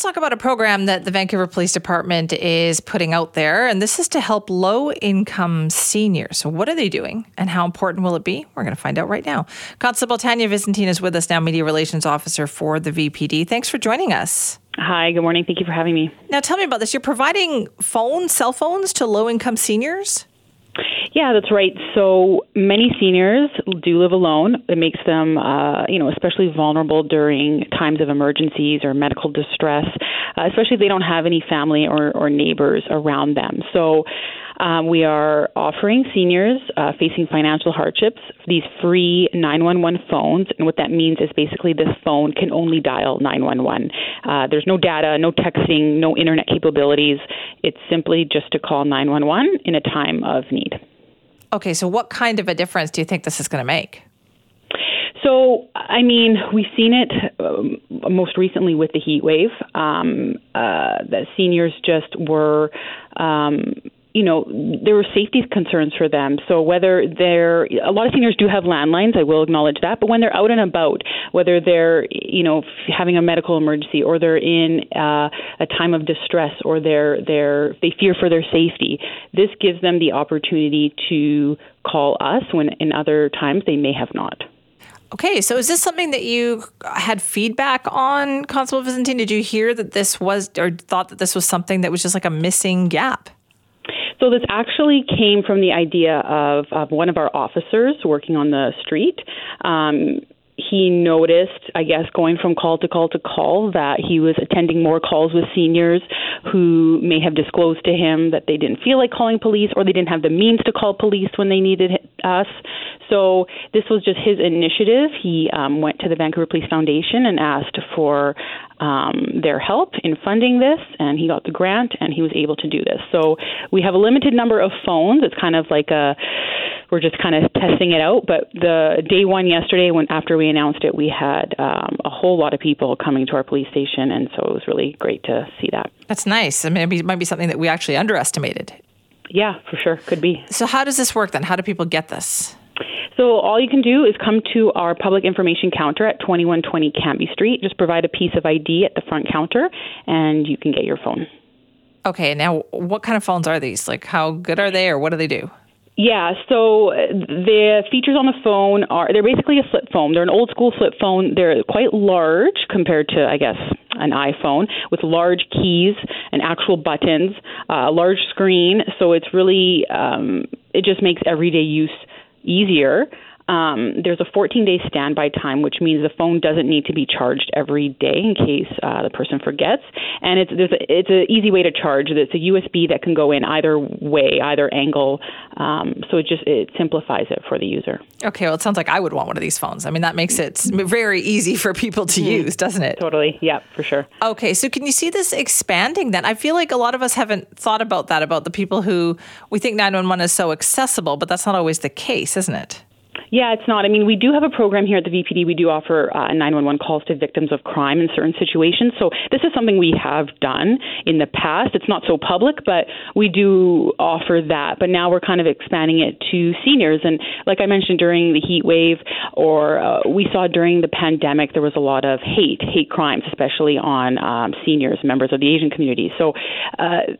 Let's talk about a program that the Vancouver Police Department is putting out there, and this is to help low income seniors. So, what are they doing and how important will it be? We're going to find out right now. Constable Tania Visintin is with us now, Media Relations Officer for the VPD. Thanks for joining us. Hi, good morning. Thank you for having me. Now, tell me about this. You're providing phones, cell phones to low income seniors? Yeah, that's right. So many seniors do live alone. It makes them, uh, you know, especially vulnerable during times of emergencies or medical distress, uh, especially if they don't have any family or, or neighbors around them. So um, we are offering seniors uh, facing financial hardships these free 911 phones. And what that means is basically this phone can only dial 911. Uh, there's no data, no texting, no internet capabilities. It's simply just to call 911 in a time of need. Okay, so what kind of a difference do you think this is going to make? So, I mean, we've seen it um, most recently with the heat wave. Um, uh, seniors just were. Um, you know, there were safety concerns for them. So whether they're a lot of seniors do have landlines, I will acknowledge that. But when they're out and about, whether they're you know having a medical emergency or they're in uh, a time of distress or they're they're they fear for their safety, this gives them the opportunity to call us when in other times they may have not. Okay, so is this something that you had feedback on, Constable Visintin? Did you hear that this was, or thought that this was something that was just like a missing gap? So this actually came from the idea of, of one of our officers working on the street. Um, he noticed, I guess, going from call to call to call, that he was attending more calls with seniors who may have disclosed to him that they didn't feel like calling police or they didn't have the means to call police when they needed us. So this was just his initiative. He um, went to the Vancouver Police Foundation and asked for um, their help in funding this, and he got the grant, and he was able to do this. So we have a limited number of phones. It's kind of like a we're just kind of testing it out. But the day one yesterday, when after we announced it, we had um, a whole lot of people coming to our police station, and so it was really great to see that. That's nice. I mean, it might be something that we actually underestimated. Yeah, for sure, could be. So, how does this work then? How do people get this? So all you can do is come to our public information counter at 2120 Cambie Street. Just provide a piece of ID at the front counter, and you can get your phone. Okay, now what kind of phones are these? Like, how good are they, or what do they do? Yeah, so uh, the features on the phone are they're basically a flip phone. They're an old school flip phone. They're quite large compared to, I guess, an iPhone with large keys and actual buttons, uh, a large screen. So it's really, um, it just makes everyday use easier. Um, there's a 14 day standby time, which means the phone doesn't need to be charged every day in case uh, the person forgets. And it's there's a, it's an easy way to charge. It's a USB that can go in either way, either angle. Um, so it just it simplifies it for the user. Okay, well, it sounds like I would want one of these phones. I mean, that makes it very easy for people to mm-hmm. use, doesn't it? Totally. Yeah, for sure. Okay, so can you see this expanding? Then I feel like a lot of us haven't thought about that about the people who we think 911 is so accessible, but that's not always the case, isn't it? Yeah, it's not. I mean, we do have a program here at the VPD. We do offer uh, 911 calls to victims of crime in certain situations. So this is something we have done in the past. It's not so public, but we do offer that. But now we're kind of expanding it to seniors. And like I mentioned during the heat wave, or uh, we saw during the pandemic, there was a lot of hate, hate crimes, especially on um, seniors, members of the Asian community. So uh,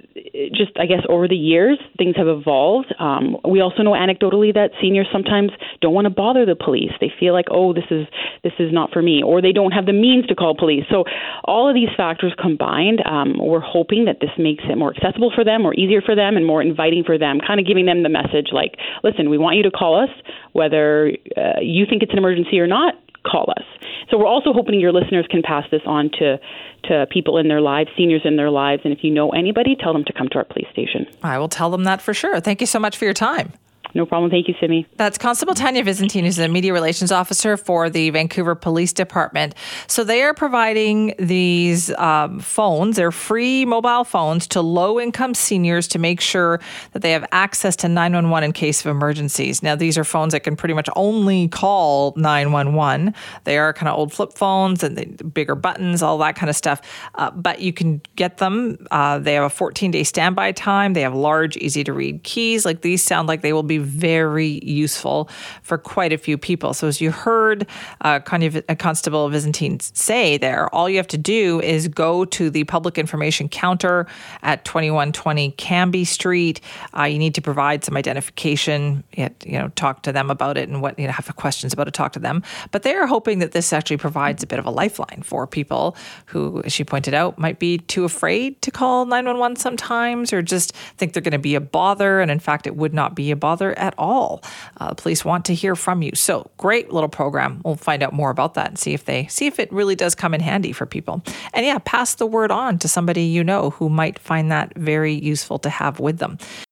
just, I guess, over the years, things have evolved. Um, we also know anecdotally that seniors sometimes don't want to bother the police. They feel like, oh, this is this is not for me, or they don't have the means to call police. So all of these factors combined, um, we're hoping that this makes it more accessible for them, or easier for them, and more inviting for them. Kind of giving them the message like, listen, we want you to call us, whether uh, you think it's an emergency or not. Call us. So we're also hoping your listeners can pass this on to to people in their lives, seniors in their lives, and if you know anybody, tell them to come to our police station. I will tell them that for sure. Thank you so much for your time. No problem. Thank you, Simi. That's Constable Tania Visintin, who's the media relations officer for the Vancouver Police Department. So they are providing these um, phones, they're free mobile phones to low income seniors to make sure that they have access to 911 in case of emergencies. Now, these are phones that can pretty much only call 911. They are kind of old flip phones and the bigger buttons, all that kind of stuff. Uh, but you can get them. Uh, they have a 14 day standby time. They have large, easy to read keys. Like these sound like they will be very useful for quite a few people. So, as you heard uh, Constable Visintin say there, all you have to do is go to the public information counter at 2120 Cambie Street. Uh, you need to provide some identification, you know, talk to them about it and what, you know, have questions about it, talk to them. But they are hoping that this actually provides a bit of a lifeline for people who, as she pointed out, might be too afraid to call 911 sometimes or just think they're going to be a bother. And in fact, it would not be a bother at all. Uh, police want to hear from you. So great little program. We'll find out more about that and see if they see if it really does come in handy for people. And yeah, pass the word on to somebody you know who might find that very useful to have with them.